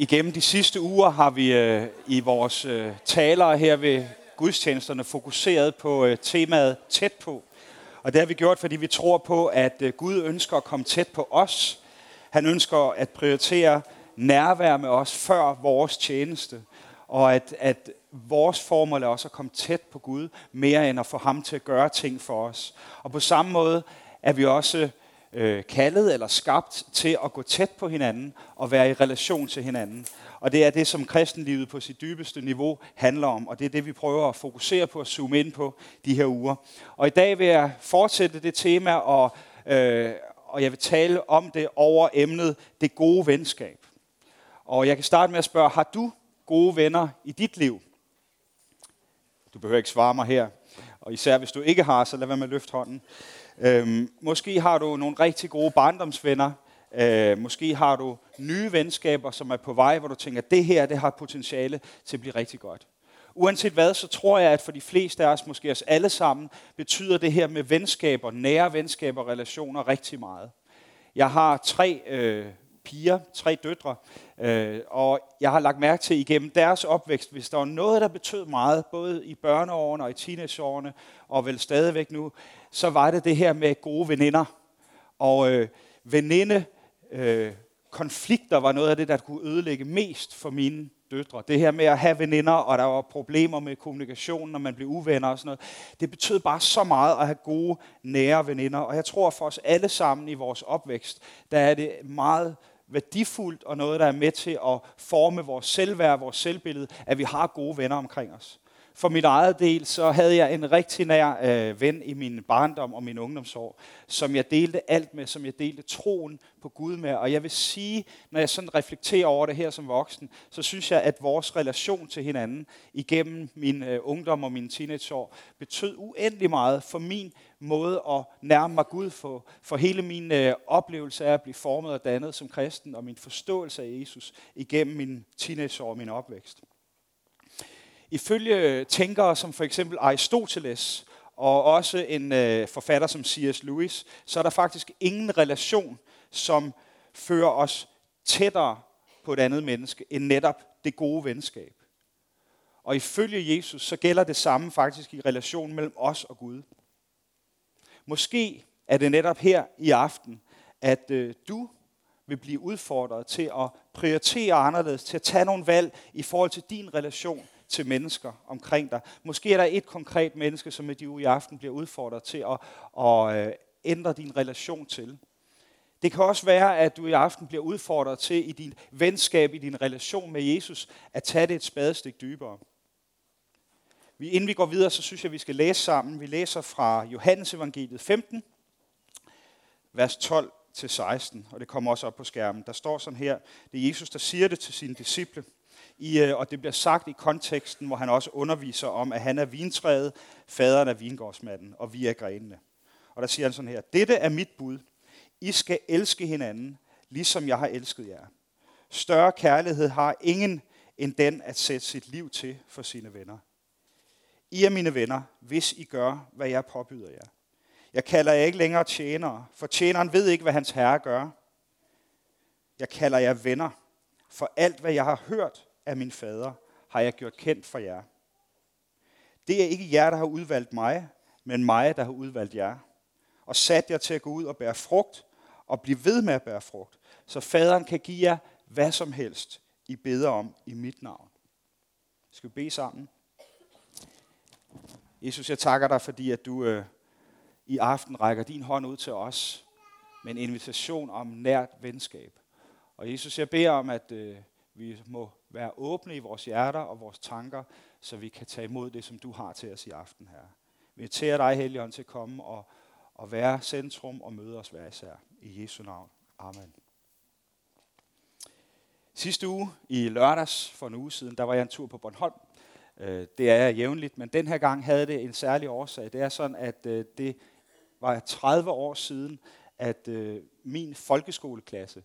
Igennem de sidste uger har vi øh, i vores øh, taler her ved gudstjenesterne fokuseret på øh, temaet tæt på. Og det har vi gjort, fordi vi tror på, at øh, Gud ønsker at komme tæt på os. Han ønsker at prioritere nærvær med os før vores tjeneste. Og at, at vores formål er også at komme tæt på Gud, mere end at få ham til at gøre ting for os. Og på samme måde er vi også øh, kaldet eller skabt til at gå tæt på hinanden og være i relation til hinanden. Og det er det, som kristenlivet på sit dybeste niveau handler om, og det er det, vi prøver at fokusere på og zoome ind på de her uger. Og i dag vil jeg fortsætte det tema, og, øh, og jeg vil tale om det over emnet det gode venskab. Og jeg kan starte med at spørge, har du gode venner i dit liv? Du behøver ikke svare mig her, og især hvis du ikke har, så lad være med at løfte hånden. Øhm, måske har du nogle rigtig gode barndomsvenner. Øh, måske har du nye venskaber, som er på vej, hvor du tænker, at det her det har potentiale til at blive rigtig godt. Uanset hvad, så tror jeg, at for de fleste af os, måske os alle sammen, betyder det her med venskaber, nære venskaber og relationer rigtig meget. Jeg har tre øh, piger, tre døtre, øh, og jeg har lagt mærke til igennem deres opvækst, hvis der var noget, der betød meget, både i børneårene og i teenageårene, og vel stadigvæk nu, så var det det her med gode veninder. Og øh, veninde øh, konflikter var noget af det, der kunne ødelægge mest for mine døtre. Det her med at have veninder, og der var problemer med kommunikation, når man blev uvenner og sådan noget. Det betød bare så meget at have gode, nære veninder. Og jeg tror for os alle sammen i vores opvækst, der er det meget værdifuldt og noget, der er med til at forme vores selvværd, vores selvbillede, at vi har gode venner omkring os. For mit eget del, så havde jeg en rigtig nær øh, ven i min barndom og min ungdomsår, som jeg delte alt med, som jeg delte troen på Gud med. Og jeg vil sige, når jeg sådan reflekterer over det her som voksen, så synes jeg, at vores relation til hinanden igennem min øh, ungdom og mine teenageår betød uendelig meget for min måde at nærme mig Gud for, for hele min øh, oplevelse af at blive formet og dannet som kristen, og min forståelse af Jesus igennem min teenageår og min opvækst. Ifølge tænkere som for eksempel Aristoteles og også en øh, forfatter som C.S. Lewis, så er der faktisk ingen relation, som fører os tættere på et andet menneske, end netop det gode venskab. Og ifølge Jesus, så gælder det samme faktisk i relationen mellem os og Gud. Måske er det netop her i aften, at øh, du vil blive udfordret til at prioritere anderledes, til at tage nogle valg i forhold til din relation til mennesker omkring dig. Måske er der et konkret menneske, som du i aften bliver udfordret til at, at øh, ændre din relation til. Det kan også være, at du i aften bliver udfordret til i din venskab, i din relation med Jesus, at tage det et spadestik dybere. Vi, Inden vi går videre, så synes jeg, at vi skal læse sammen. Vi læser fra Johannes evangeliet 15, vers 12 til 16, og det kommer også op på skærmen. Der står sådan her, det er Jesus, der siger det til sine disciple i, øh, og det bliver sagt i konteksten, hvor han også underviser om, at han er vintræet, faderen er vingårdsmanden, og vi er grenene. Og der siger han sådan her, dette er mit bud. I skal elske hinanden, ligesom jeg har elsket jer. Større kærlighed har ingen end den at sætte sit liv til for sine venner. I er mine venner, hvis I gør, hvad jeg påbyder jer. Jeg kalder jer ikke længere tjenere, for tjeneren ved ikke, hvad hans herre gør. Jeg kalder jer venner, for alt, hvad jeg har hørt af min fader, har jeg gjort kendt for jer. Det er ikke jer, der har udvalgt mig, men mig, der har udvalgt jer. Og sat jer til at gå ud og bære frugt, og blive ved med at bære frugt, så faderen kan give jer hvad som helst, I beder om i mit navn. Skal vi bede sammen? Jesus, jeg takker dig, fordi at du øh, i aften rækker din hånd ud til os med en invitation om nært venskab. Og Jesus, jeg beder om, at øh, vi må være åbne i vores hjerter og vores tanker, så vi kan tage imod det, som du har til os i aften her. Vi inviterer dig, Helligånd, til at komme og, og være centrum og møde os hver især. I Jesu navn. Amen. Sidste uge i lørdags for en uge siden, der var jeg en tur på Bornholm. Øh, det er jeg jævnligt, men den her gang havde det en særlig årsag. Det er sådan, at øh, det var 30 år siden, at øh, min folkeskoleklasse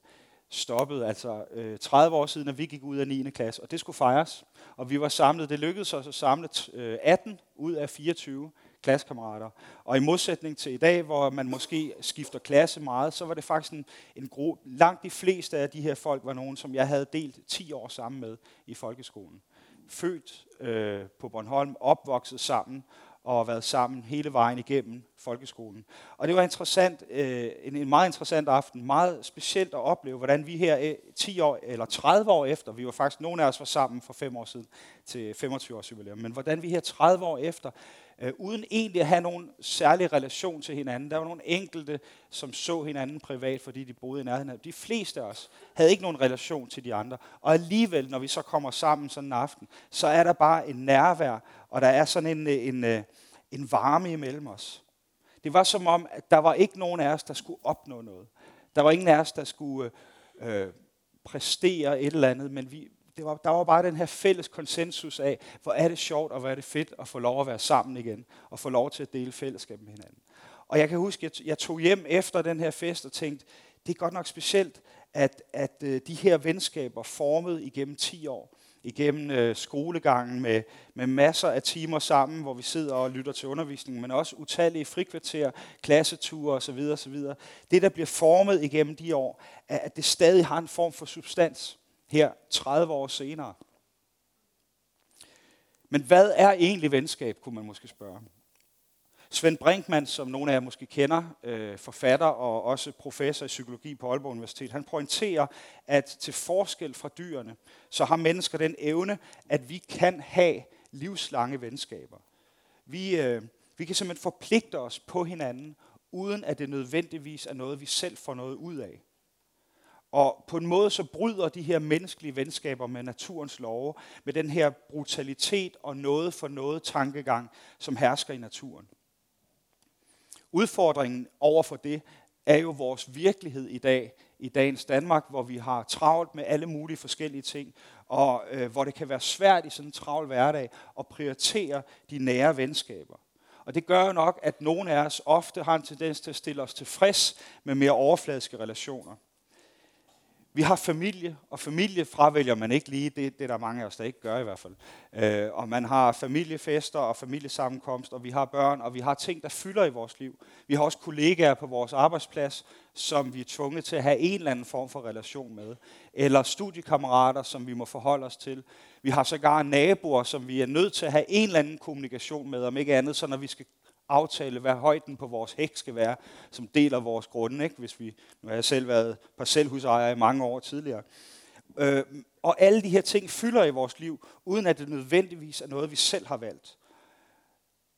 stoppede, altså øh, 30 år siden, at vi gik ud af 9. klasse, og det skulle fejres. Og vi var samlet, det lykkedes os at samle øh, 18 ud af 24 klassekammerater. Og i modsætning til i dag, hvor man måske skifter klasse meget, så var det faktisk en, en gruppe. langt de fleste af de her folk var nogen, som jeg havde delt 10 år sammen med i folkeskolen. Født øh, på Bornholm, opvokset sammen, og været sammen hele vejen igennem folkeskolen. Og det var interessant, øh, en, en meget interessant aften, meget specielt at opleve, hvordan vi her øh, 10 år eller 30 år efter, vi var faktisk, nogle af os var sammen for 5 år siden til 25 års jubilæum, men hvordan vi her 30 år efter, øh, uden egentlig at have nogen særlig relation til hinanden, der var nogle enkelte, som så hinanden privat, fordi de boede i nærheden. De fleste af os havde ikke nogen relation til de andre. Og alligevel, når vi så kommer sammen sådan en aften, så er der bare en nærvær, og der er sådan en, øh, en, en, en varme imellem os. Det var som om, at der var ikke nogen af os, der skulle opnå noget. Der var ingen af os, der skulle øh, øh præstere et eller andet, men vi, det var, der var bare den her fælles konsensus af, hvor er det sjovt og hvor er det fedt at få lov at være sammen igen, og få lov til at dele fællesskab med hinanden. Og jeg kan huske, at jeg tog hjem efter den her fest og tænkte, det er godt nok specielt, at, at øh, de her venskaber formet igennem 10 år, igennem øh, skolegangen med, med masser af timer sammen, hvor vi sidder og lytter til undervisningen, men også utallige frikvarterer, klasseture osv. osv. Det, der bliver formet igennem de år, er, at det stadig har en form for substans her 30 år senere. Men hvad er egentlig venskab, kunne man måske spørge. Svend Brinkmann, som nogle af jer måske kender, øh, forfatter og også professor i psykologi på Aalborg Universitet, han pointerer, at til forskel fra dyrene, så har mennesker den evne, at vi kan have livslange venskaber. Vi, øh, vi kan simpelthen forpligte os på hinanden, uden at det nødvendigvis er noget, vi selv får noget ud af. Og på en måde så bryder de her menneskelige venskaber med naturens love, med den her brutalitet og noget for noget tankegang, som hersker i naturen. Udfordringen over for det er jo vores virkelighed i dag, i dagens Danmark, hvor vi har travlt med alle mulige forskellige ting, og øh, hvor det kan være svært i sådan en travl hverdag at prioritere de nære venskaber. Og det gør jo nok, at nogle af os ofte har en tendens til at stille os tilfreds med mere overfladiske relationer. Vi har familie, og familie fravælger man ikke lige. Det, det er der mange af os, der ikke gør i hvert fald. Øh, og man har familiefester og familiesammenkomst, og vi har børn, og vi har ting, der fylder i vores liv. Vi har også kollegaer på vores arbejdsplads, som vi er tvunget til at have en eller anden form for relation med. Eller studiekammerater, som vi må forholde os til. Vi har sågar naboer, som vi er nødt til at have en eller anden kommunikation med, om ikke andet, så når vi skal aftale, hvad højden på vores hæk skal være, som deler vores grunde, ikke? hvis vi, nu har jeg selv været parcelhusejer i mange år tidligere. Øh, og alle de her ting fylder i vores liv, uden at det nødvendigvis er noget, vi selv har valgt.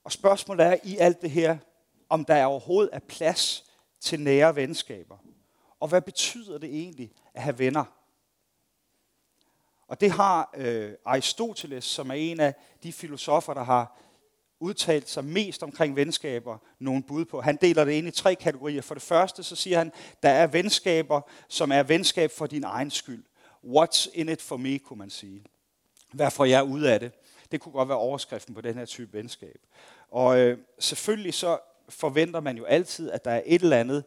Og spørgsmålet er i alt det her, om der overhovedet er plads til nære venskaber. Og hvad betyder det egentlig at have venner? Og det har øh, Aristoteles, som er en af de filosofer, der har udtalt sig mest omkring venskaber, nogle bud på. Han deler det ind i tre kategorier. For det første, så siger han, der er venskaber, som er venskab for din egen skyld. What's in it for me, kunne man sige. Hvad får jeg ud af det? Det kunne godt være overskriften på den her type venskab. Og øh, selvfølgelig så forventer man jo altid, at der er et eller andet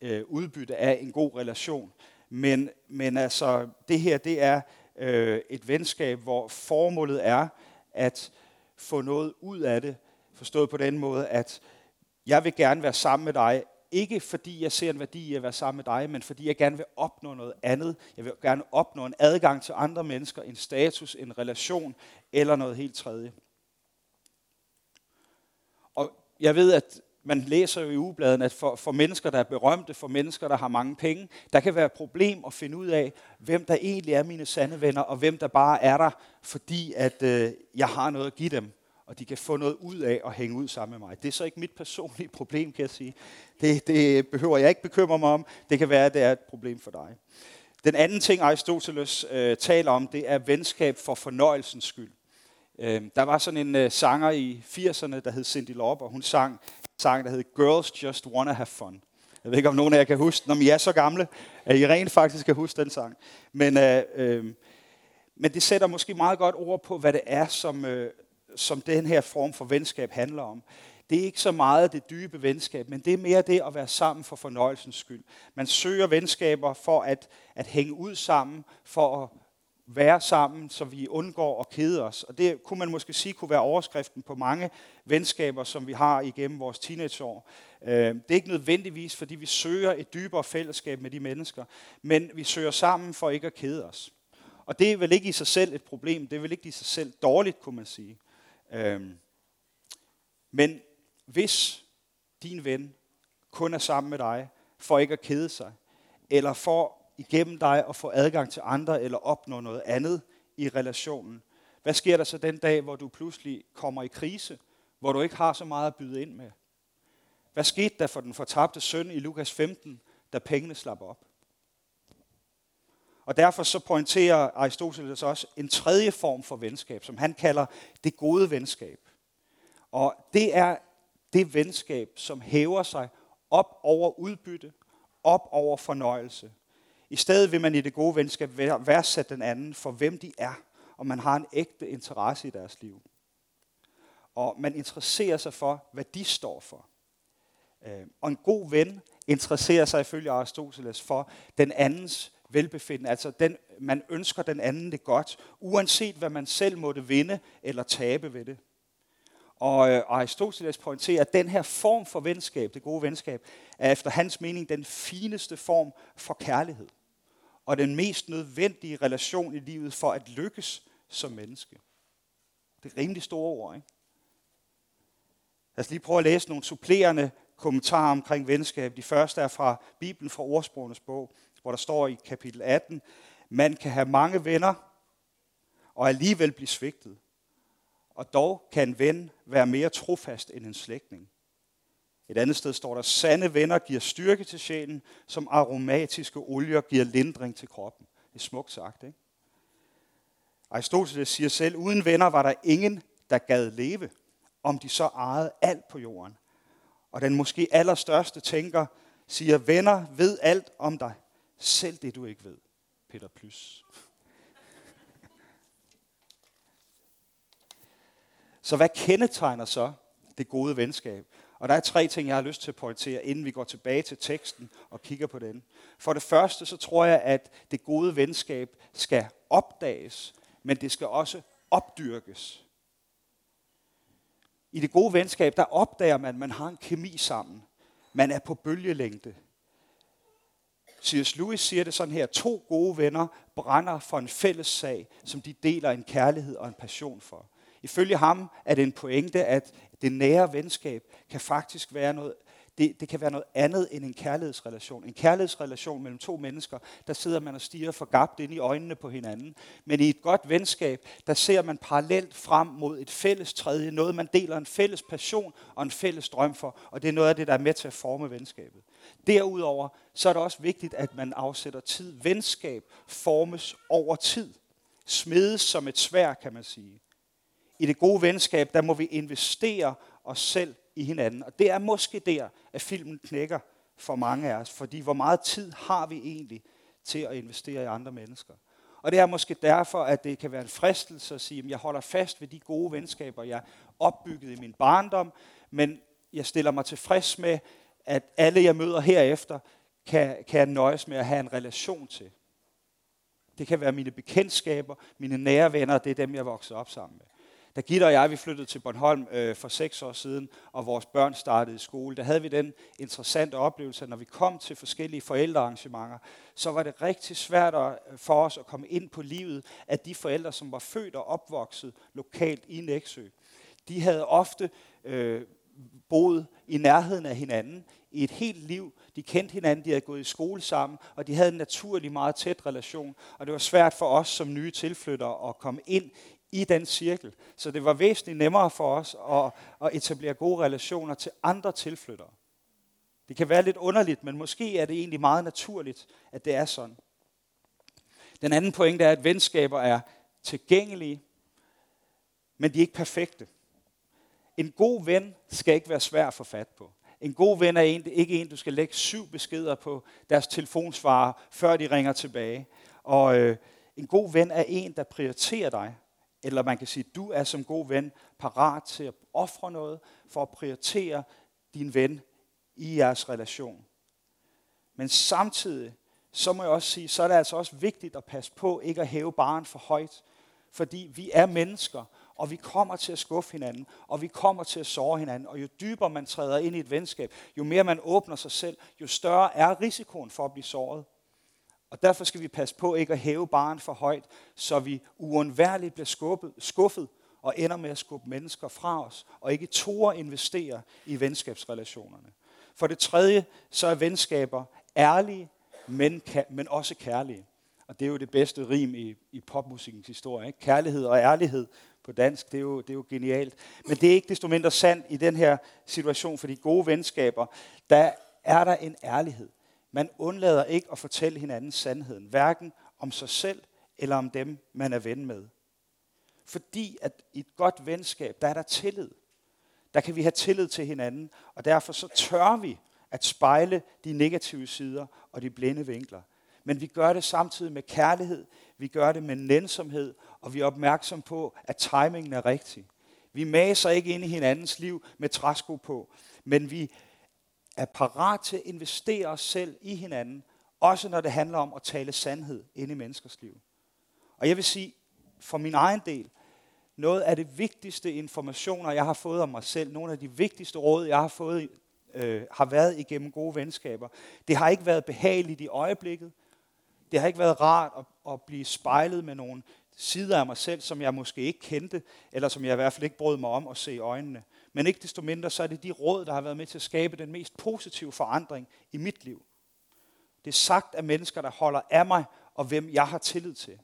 øh, udbytte af en god relation. Men, men altså, det her, det er øh, et venskab, hvor formålet er, at få noget ud af det, forstået på den måde, at jeg vil gerne være sammen med dig, ikke fordi jeg ser en værdi i at være sammen med dig, men fordi jeg gerne vil opnå noget andet. Jeg vil gerne opnå en adgang til andre mennesker, en status, en relation eller noget helt tredje. Og jeg ved, at man læser jo i ugebladen, at for, for mennesker, der er berømte, for mennesker, der har mange penge, der kan være et problem at finde ud af, hvem der egentlig er mine sande venner, og hvem der bare er der, fordi at øh, jeg har noget at give dem, og de kan få noget ud af at hænge ud sammen med mig. Det er så ikke mit personlige problem, kan jeg sige. Det, det behøver jeg ikke bekymre mig om. Det kan være, at det er et problem for dig. Den anden ting, Aristoteles øh, taler om, det er venskab for fornøjelsens skyld. Øh, der var sådan en øh, sanger i 80'erne, der hed Cindy Lauper, og hun sang sang, der hed Girls Just Wanna Have Fun. Jeg ved ikke, om nogen af jer kan huske den, om I er så gamle, at I rent faktisk kan huske den sang. Men, øh, øh, men det sætter måske meget godt ord på, hvad det er, som, øh, som den her form for venskab handler om. Det er ikke så meget det dybe venskab, men det er mere det at være sammen for fornøjelsens skyld. Man søger venskaber for at, at hænge ud sammen, for at være sammen, så vi undgår at kede os. Og det kunne man måske sige kunne være overskriften på mange venskaber, som vi har igennem vores teenageår. Øh, det er ikke nødvendigvis, fordi vi søger et dybere fællesskab med de mennesker, men vi søger sammen for ikke at kede os. Og det er vel ikke i sig selv et problem, det er vel ikke i sig selv dårligt, kunne man sige. Øh, men hvis din ven kun er sammen med dig, for ikke at kede sig, eller for igennem dig og få adgang til andre, eller opnå noget andet i relationen, hvad sker der så den dag, hvor du pludselig kommer i krise, hvor du ikke har så meget at byde ind med? Hvad skete der for den fortabte søn i Lukas 15, da pengene slap op? Og derfor så pointerer Aristoteles også en tredje form for venskab, som han kalder det gode venskab. Og det er det venskab, som hæver sig op over udbytte, op over fornøjelse. I stedet vil man i det gode venskab værdsætte den anden for hvem de er, og man har en ægte interesse i deres liv. Og man interesserer sig for, hvad de står for. Øh, og en god ven interesserer sig ifølge Aristoteles for den andens velbefindende. Altså den, man ønsker den anden det godt, uanset hvad man selv måtte vinde eller tabe ved det. Og øh, Aristoteles pointerer, at den her form for venskab, det gode venskab, er efter hans mening den fineste form for kærlighed. Og den mest nødvendige relation i livet for at lykkes som menneske. Det er rimelig store ord, ikke? Lad os lige prøve at læse nogle supplerende kommentarer omkring venskab. De første er fra Bibelen fra Ordsprogenes bog, hvor der står i kapitel 18, man kan have mange venner og alligevel blive svigtet. Og dog kan en ven være mere trofast end en slægtning. Et andet sted står der, sande venner giver styrke til sjælen, som aromatiske olier giver lindring til kroppen. Det er smukt sagt, ikke? Aristoteles siger selv, uden venner var der ingen, der gad leve, om de så ejede alt på jorden. Og den måske allerstørste tænker siger, venner ved alt om dig, selv det du ikke ved. Peter Plys. Så hvad kendetegner så det gode venskab? Og der er tre ting, jeg har lyst til at pointere, inden vi går tilbage til teksten og kigger på den. For det første, så tror jeg, at det gode venskab skal opdages, men det skal også opdyrkes. I det gode venskab, der opdager man, at man har en kemi sammen. Man er på bølgelængde. C.S. Lewis siger det sådan her, to gode venner brænder for en fælles sag, som de deler en kærlighed og en passion for. Ifølge ham er det en pointe, at det nære venskab kan faktisk være noget, det, det kan være noget andet end en kærlighedsrelation. En kærlighedsrelation mellem to mennesker, der sidder man og stiger forgabt ind i øjnene på hinanden. Men i et godt venskab, der ser man parallelt frem mod et fælles tredje, noget man deler en fælles passion og en fælles drøm for, og det er noget af det, der er med til at forme venskabet. Derudover, så er det også vigtigt, at man afsætter tid. Venskab formes over tid. Smedes som et svær, kan man sige i det gode venskab, der må vi investere os selv i hinanden. Og det er måske der, at filmen knækker for mange af os. Fordi hvor meget tid har vi egentlig til at investere i andre mennesker? Og det er måske derfor, at det kan være en fristelse at sige, at jeg holder fast ved de gode venskaber, jeg opbyggede i min barndom, men jeg stiller mig tilfreds med, at alle jeg møder herefter, kan, kan jeg nøjes med at have en relation til. Det kan være mine bekendtskaber, mine nære venner, det er dem, jeg vokser op sammen med. Da Gitte og jeg vi flyttede til Bornholm øh, for seks år siden, og vores børn startede i skole, der havde vi den interessante oplevelse, at når vi kom til forskellige forældrearrangementer, så var det rigtig svært øh, for os at komme ind på livet af de forældre, som var født og opvokset lokalt i Næksø. De havde ofte øh, boet i nærheden af hinanden i et helt liv. De kendte hinanden, de havde gået i skole sammen, og de havde en naturlig meget tæt relation. Og det var svært for os som nye tilflyttere at komme ind i den cirkel. Så det var væsentligt nemmere for os at, at etablere gode relationer til andre tilflyttere. Det kan være lidt underligt, men måske er det egentlig meget naturligt, at det er sådan. Den anden pointe er, at venskaber er tilgængelige, men de er ikke perfekte. En god ven skal ikke være svær at få fat på. En god ven er en, ikke en, du skal lægge syv beskeder på deres telefonsvarer, før de ringer tilbage. Og øh, en god ven er en, der prioriterer dig, eller man kan sige, du er som god ven parat til at ofre noget for at prioritere din ven i jeres relation. Men samtidig så må jeg også sige, så er det altså også vigtigt at passe på ikke at hæve barn for højt. Fordi vi er mennesker, og vi kommer til at skuffe hinanden, og vi kommer til at såre hinanden. Og jo dybere man træder ind i et venskab, jo mere man åbner sig selv, jo større er risikoen for at blive såret. Og derfor skal vi passe på ikke at hæve barn for højt, så vi uundværligt bliver skubbet, skuffet og ender med at skubbe mennesker fra os, og ikke tåre investere i venskabsrelationerne. For det tredje, så er venskaber ærlige, men, men også kærlige. Og det er jo det bedste rim i, i popmusikens historie. Ikke? Kærlighed og ærlighed på dansk, det er, jo, det er jo genialt. Men det er ikke desto mindre sandt i den her situation, for de gode venskaber, der er der en ærlighed. Man undlader ikke at fortælle hinanden sandheden, hverken om sig selv eller om dem, man er ven med. Fordi at i et godt venskab, der er der tillid. Der kan vi have tillid til hinanden, og derfor så tør vi at spejle de negative sider og de blinde vinkler. Men vi gør det samtidig med kærlighed, vi gør det med nænsomhed, og vi er opmærksom på, at timingen er rigtig. Vi maser ikke ind i hinandens liv med træsko på, men vi er parat til at investere os selv i hinanden, også når det handler om at tale sandhed ind i menneskers liv. Og jeg vil sige, for min egen del, noget af det vigtigste informationer, jeg har fået om mig selv, nogle af de vigtigste råd, jeg har fået, øh, har været igennem gode venskaber. Det har ikke været behageligt i øjeblikket. Det har ikke været rart at, at blive spejlet med nogle sider af mig selv, som jeg måske ikke kendte, eller som jeg i hvert fald ikke brød mig om at se i øjnene. Men ikke desto mindre, så er det de råd, der har været med til at skabe den mest positive forandring i mit liv. Det er sagt af mennesker, der holder af mig, og hvem jeg har tillid til.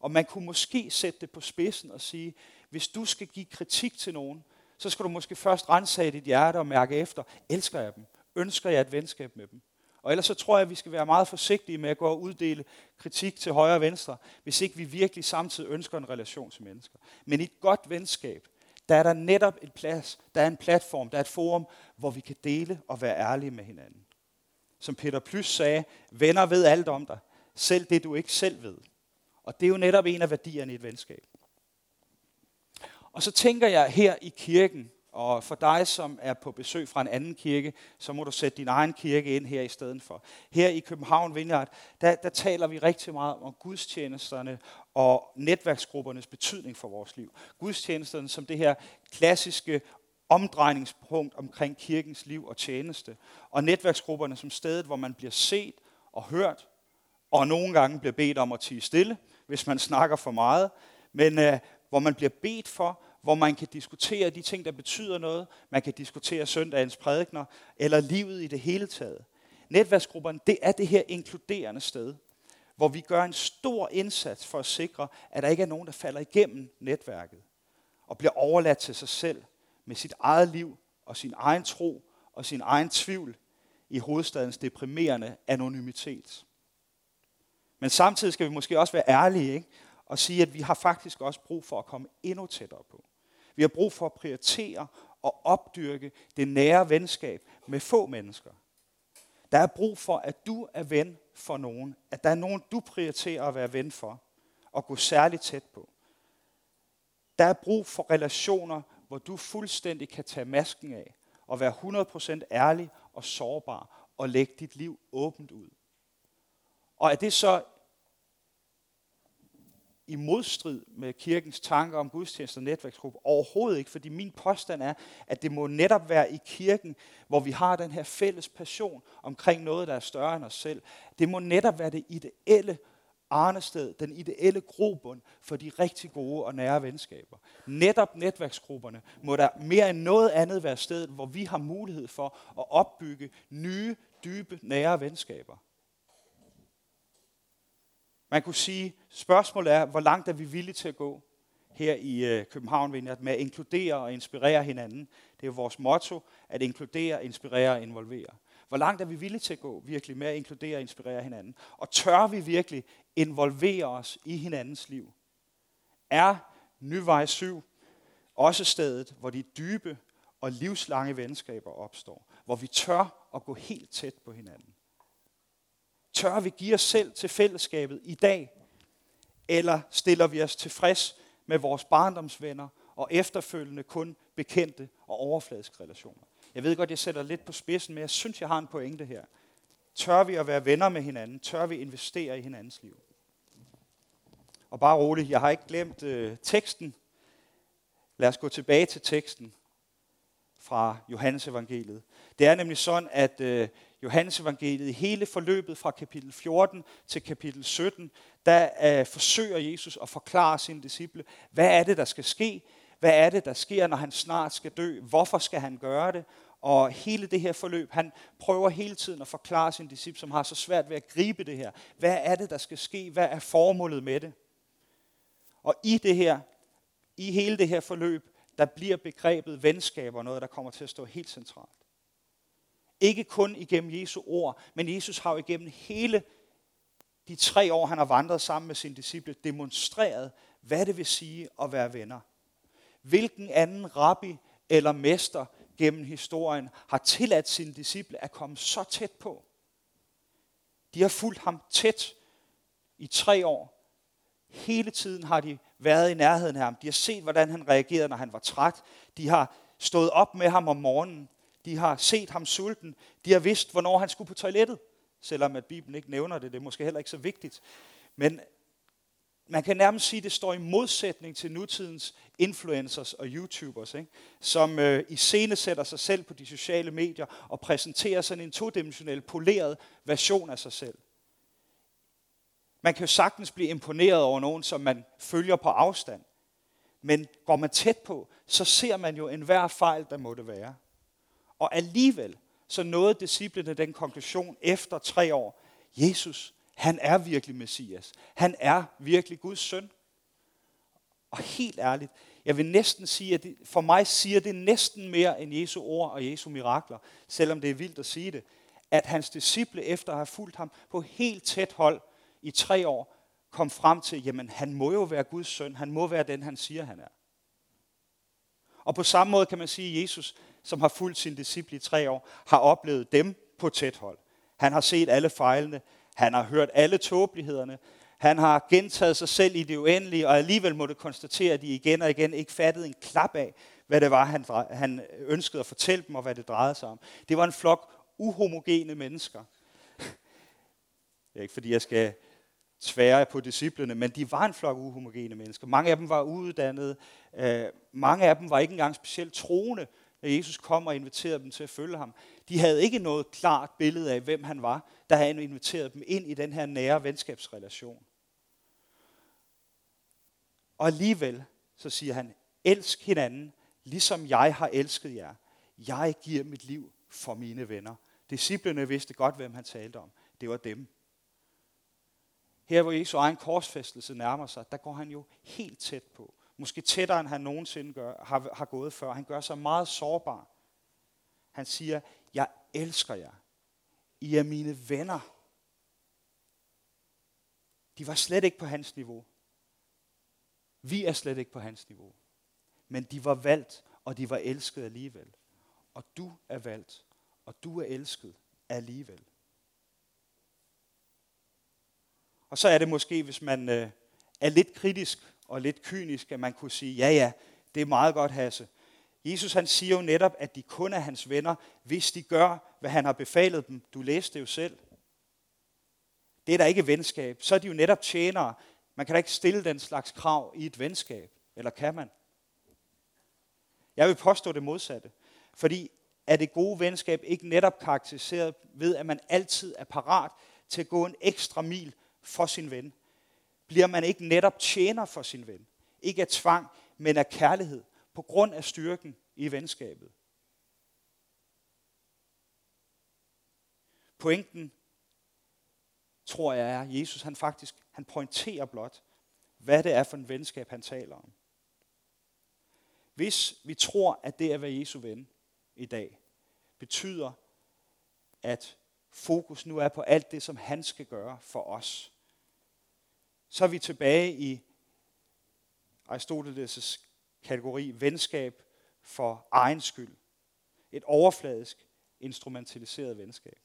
Og man kunne måske sætte det på spidsen og sige, hvis du skal give kritik til nogen, så skal du måske først rensage dit hjerte og mærke efter, elsker jeg dem? Ønsker jeg et venskab med dem? Og ellers så tror jeg, at vi skal være meget forsigtige med at gå og uddele kritik til højre og venstre, hvis ikke vi virkelig samtidig ønsker en relation til mennesker. Men i et godt venskab, der er der netop en plads, der er en platform, der er et forum, hvor vi kan dele og være ærlige med hinanden. Som Peter Plys sagde, venner ved alt om dig, selv det du ikke selv ved. Og det er jo netop en af værdierne i et venskab. Og så tænker jeg her i kirken, og for dig, som er på besøg fra en anden kirke, så må du sætte din egen kirke ind her i stedet for. Her i København Vineyard, der, der taler vi rigtig meget om gudstjenesterne og netværksgruppernes betydning for vores liv. Gudstjenesterne som det her klassiske omdrejningspunkt omkring kirkens liv og tjeneste. Og netværksgrupperne som stedet, hvor man bliver set og hørt, og nogle gange bliver bedt om at tige stille, hvis man snakker for meget, men øh, hvor man bliver bedt for, hvor man kan diskutere de ting, der betyder noget. Man kan diskutere søndagens prædikner, eller livet i det hele taget. Netværksgrupperne, det er det her inkluderende sted, hvor vi gør en stor indsats for at sikre, at der ikke er nogen, der falder igennem netværket og bliver overladt til sig selv med sit eget liv og sin egen tro og sin egen tvivl i hovedstadens deprimerende anonymitet. Men samtidig skal vi måske også være ærlige ikke? og sige, at vi har faktisk også brug for at komme endnu tættere på. Vi har brug for at prioritere og opdyrke det nære venskab med få mennesker. Der er brug for, at du er ven for nogen. At der er nogen, du prioriterer at være ven for. Og gå særligt tæt på. Der er brug for relationer, hvor du fuldstændig kan tage masken af og være 100% ærlig og sårbar og lægge dit liv åbent ud. Og er det så i modstrid med kirkens tanker om gudstjeneste og netværksgruppe. Overhovedet ikke, fordi min påstand er, at det må netop være i kirken, hvor vi har den her fælles passion omkring noget, der er større end os selv. Det må netop være det ideelle arnested, den ideelle grobund for de rigtig gode og nære venskaber. Netop netværksgrupperne må der mere end noget andet være stedet, hvor vi har mulighed for at opbygge nye, dybe, nære venskaber. Man kunne sige, spørgsmålet er, hvor langt er vi villige til at gå her i øh, København med at inkludere og inspirere hinanden. Det er vores motto, at inkludere, inspirere og involvere. Hvor langt er vi villige til at gå virkelig med at inkludere og inspirere hinanden? Og tør vi virkelig involvere os i hinandens liv? Er Nyvej 7 også stedet, hvor de dybe og livslange venskaber opstår? Hvor vi tør at gå helt tæt på hinanden? Tør vi give os selv til fællesskabet i dag? Eller stiller vi os tilfreds med vores barndomsvenner og efterfølgende kun bekendte og overfladiske relationer? Jeg ved godt, jeg sætter lidt på spidsen, men jeg synes, jeg har en pointe her. Tør vi at være venner med hinanden? Tør vi investere i hinandens liv? Og bare roligt, jeg har ikke glemt øh, teksten. Lad os gå tilbage til teksten fra Johannes evangeliet. Det er nemlig sådan, at øh, Johannes evangeliet i hele forløbet fra kapitel 14 til kapitel 17, der øh, forsøger Jesus at forklare sine disciple, hvad er det, der skal ske? Hvad er det, der sker, når han snart skal dø? Hvorfor skal han gøre det? Og hele det her forløb, han prøver hele tiden at forklare sin disciple, som har så svært ved at gribe det her. Hvad er det, der skal ske? Hvad er formålet med det? Og i det her, i hele det her forløb, der bliver begrebet venskaber noget, der kommer til at stå helt centralt. Ikke kun igennem Jesu ord, men Jesus har jo igennem hele de tre år, han har vandret sammen med sine disciple, demonstreret, hvad det vil sige at være venner. Hvilken anden rabbi eller mester gennem historien har tilladt sine disciple at komme så tæt på. De har fulgt ham tæt i tre år. Hele tiden har de været i nærheden af ham. De har set, hvordan han reagerede, når han var træt. De har stået op med ham om morgenen. De har set ham sulten. De har vidst, hvornår han skulle på toilettet. Selvom at Bibelen ikke nævner det. Det er måske heller ikke så vigtigt. Men man kan nærmest sige, at det står i modsætning til nutidens influencers og YouTubers, ikke? som øh, i scene sætter sig selv på de sociale medier og præsenterer sådan en todimensionel, poleret version af sig selv. Man kan jo sagtens blive imponeret over nogen, som man følger på afstand. Men går man tæt på, så ser man jo enhver fejl, der må det være. Og alligevel, så nåede disciplene den konklusion efter tre år. Jesus, han er virkelig Messias. Han er virkelig Guds søn. Og helt ærligt, jeg vil næsten sige, at det, for mig siger det næsten mere end Jesu ord og Jesu mirakler, selvom det er vildt at sige det, at hans disciple efter at have fulgt ham på helt tæt hold i tre år, kom frem til, jamen han må jo være Guds søn, han må være den, han siger, han er. Og på samme måde kan man sige, at Jesus, som har fulgt sin disciple i tre år, har oplevet dem på tæt hold. Han har set alle fejlene, han har hørt alle tåbelighederne, han har gentaget sig selv i det uendelige, og alligevel må det konstatere, at de igen og igen ikke fattede en klap af, hvad det var, han, han ønskede at fortælle dem, og hvad det drejede sig om. Det var en flok uhomogene mennesker. Det er ikke fordi, jeg skal svære på disciplene, men de var en flok uhomogene mennesker. Mange af dem var uuddannede. Øh, mange af dem var ikke engang specielt troende, når Jesus kom og inviterede dem til at følge ham. De havde ikke noget klart billede af, hvem han var, da han inviterede dem ind i den her nære venskabsrelation. Og alligevel, så siger han, elsk hinanden, ligesom jeg har elsket jer. Jeg giver mit liv for mine venner. Disciplerne vidste godt, hvem han talte om. Det var dem. Her hvor Jesu egen korsfæstelse nærmer sig, der går han jo helt tæt på. Måske tættere, end han nogensinde gør, har, har gået før. Han gør sig meget sårbar. Han siger, jeg elsker jer. I er mine venner. De var slet ikke på hans niveau. Vi er slet ikke på hans niveau. Men de var valgt, og de var elsket alligevel. Og du er valgt, og du er elsket alligevel. Og så er det måske, hvis man øh, er lidt kritisk og lidt kynisk, at man kunne sige, ja ja, det er meget godt, Hasse. Jesus han siger jo netop, at de kun er hans venner, hvis de gør, hvad han har befalet dem. Du læste det jo selv. Det er da ikke venskab. Så er de jo netop tjenere. Man kan da ikke stille den slags krav i et venskab. Eller kan man? Jeg vil påstå det modsatte. Fordi er det gode venskab ikke netop karakteriseret ved, at man altid er parat til at gå en ekstra mil for sin ven? Bliver man ikke netop tjener for sin ven? Ikke af tvang, men af kærlighed, på grund af styrken i venskabet. Pointen, tror jeg er, at Jesus han faktisk han pointerer blot, hvad det er for en venskab, han taler om. Hvis vi tror, at det at være Jesu ven i dag, betyder, at fokus nu er på alt det, som han skal gøre for os, så er vi tilbage i Aristoteles' kategori venskab for egen skyld. Et overfladisk, instrumentaliseret venskab.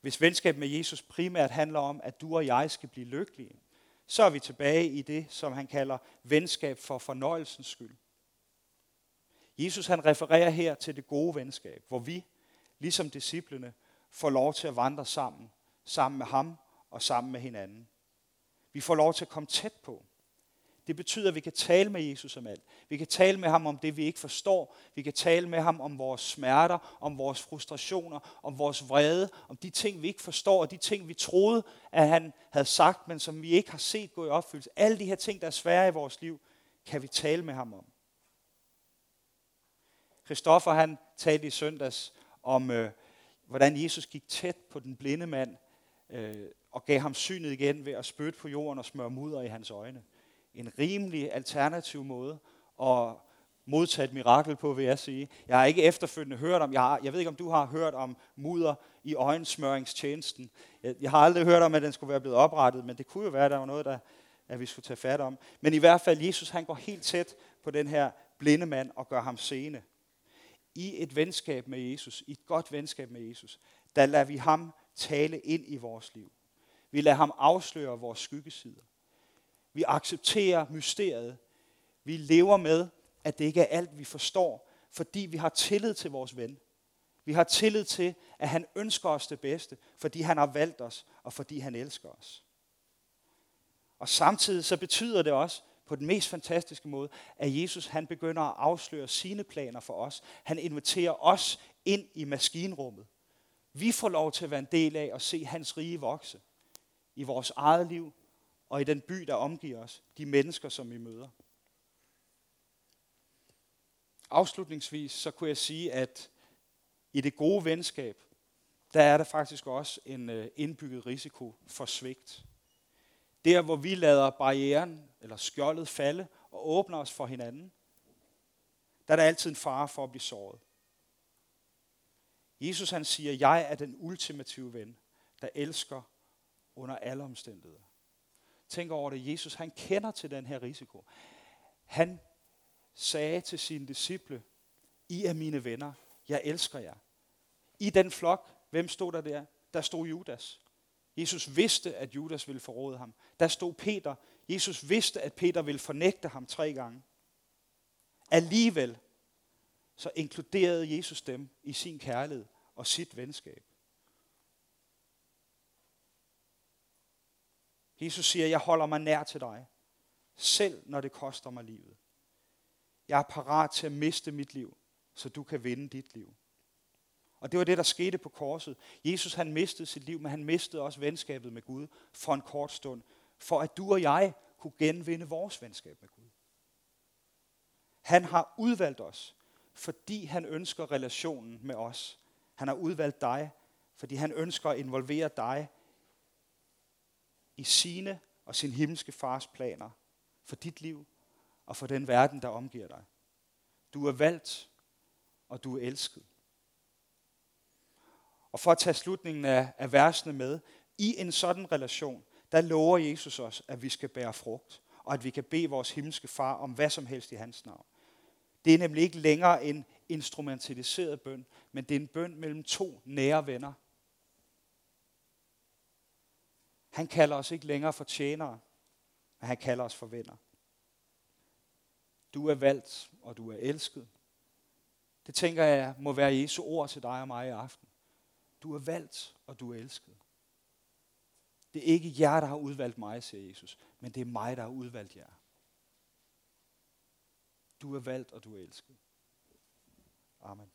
Hvis venskab med Jesus primært handler om, at du og jeg skal blive lykkelige, så er vi tilbage i det, som han kalder venskab for fornøjelsens skyld. Jesus han refererer her til det gode venskab, hvor vi, ligesom disciplene, får lov til at vandre sammen, sammen med ham og sammen med hinanden. Vi får lov til at komme tæt på. Det betyder, at vi kan tale med Jesus om alt. Vi kan tale med ham om det, vi ikke forstår. Vi kan tale med ham om vores smerter, om vores frustrationer, om vores vrede, om de ting, vi ikke forstår, og de ting, vi troede, at han havde sagt, men som vi ikke har set gå i opfyldelse. Alle de her ting, der er svære i vores liv, kan vi tale med ham om. Christoffer han talte i søndags om, øh, hvordan Jesus gik tæt på den blinde mand øh, og gav ham synet igen ved at spytte på jorden og smøre mudder i hans øjne. En rimelig alternativ måde at modtage et mirakel på, vil jeg sige. Jeg har ikke efterfølgende hørt om, jeg, har, jeg ved ikke om du har hørt om mudder i øjensmøringstjenesten. Jeg, jeg har aldrig hørt om, at den skulle være blevet oprettet, men det kunne jo være, at der var noget, der, at vi skulle tage fat om. Men i hvert fald, Jesus han går helt tæt på den her blinde mand og gør ham seende i et venskab med Jesus, i et godt venskab med Jesus, der lader vi ham tale ind i vores liv. Vi lader ham afsløre vores skyggesider. Vi accepterer mysteriet. Vi lever med, at det ikke er alt, vi forstår, fordi vi har tillid til vores ven. Vi har tillid til, at han ønsker os det bedste, fordi han har valgt os, og fordi han elsker os. Og samtidig så betyder det også, på den mest fantastiske måde, at Jesus han begynder at afsløre sine planer for os. Han inviterer os ind i maskinrummet. Vi får lov til at være en del af at se hans rige vokse i vores eget liv og i den by, der omgiver os, de mennesker, som vi møder. Afslutningsvis så kunne jeg sige, at i det gode venskab, der er der faktisk også en øh, indbygget risiko for svigt. Der, hvor vi lader barrieren eller skjoldet falde og åbner os for hinanden, der er der altid en fare for at blive såret. Jesus han siger, jeg er den ultimative ven, der elsker under alle omstændigheder. Tænk over det. Jesus han kender til den her risiko. Han sagde til sine disciple, I er mine venner, jeg elsker jer. I den flok, hvem stod der der? Der stod Judas. Jesus vidste, at Judas ville forråde ham. Der stod Peter. Jesus vidste, at Peter ville fornægte ham tre gange. Alligevel så inkluderede Jesus dem i sin kærlighed og sit venskab. Jesus siger, jeg holder mig nær til dig, selv når det koster mig livet. Jeg er parat til at miste mit liv, så du kan vinde dit liv. Og det var det, der skete på korset. Jesus han mistede sit liv, men han mistede også venskabet med Gud for en kort stund, for at du og jeg kunne genvinde vores venskab med Gud. Han har udvalgt os, fordi han ønsker relationen med os. Han har udvalgt dig, fordi han ønsker at involvere dig i sine og sin himmelske fars planer for dit liv og for den verden, der omgiver dig. Du er valgt, og du er elsket. Og for at tage slutningen af, af versene med, i en sådan relation, der lover Jesus os, at vi skal bære frugt, og at vi kan bede vores himmelske far om hvad som helst i hans navn. Det er nemlig ikke længere en instrumentaliseret bøn, men det er en bøn mellem to nære venner. Han kalder os ikke længere for tjenere, men han kalder os for venner. Du er valgt, og du er elsket. Det tænker jeg må være Jesu ord til dig og mig i aften. Du er valgt, og du er elsket. Det er ikke jer, der har udvalgt mig, siger Jesus, men det er mig, der har udvalgt jer. Du er valgt, og du er elsket. Amen.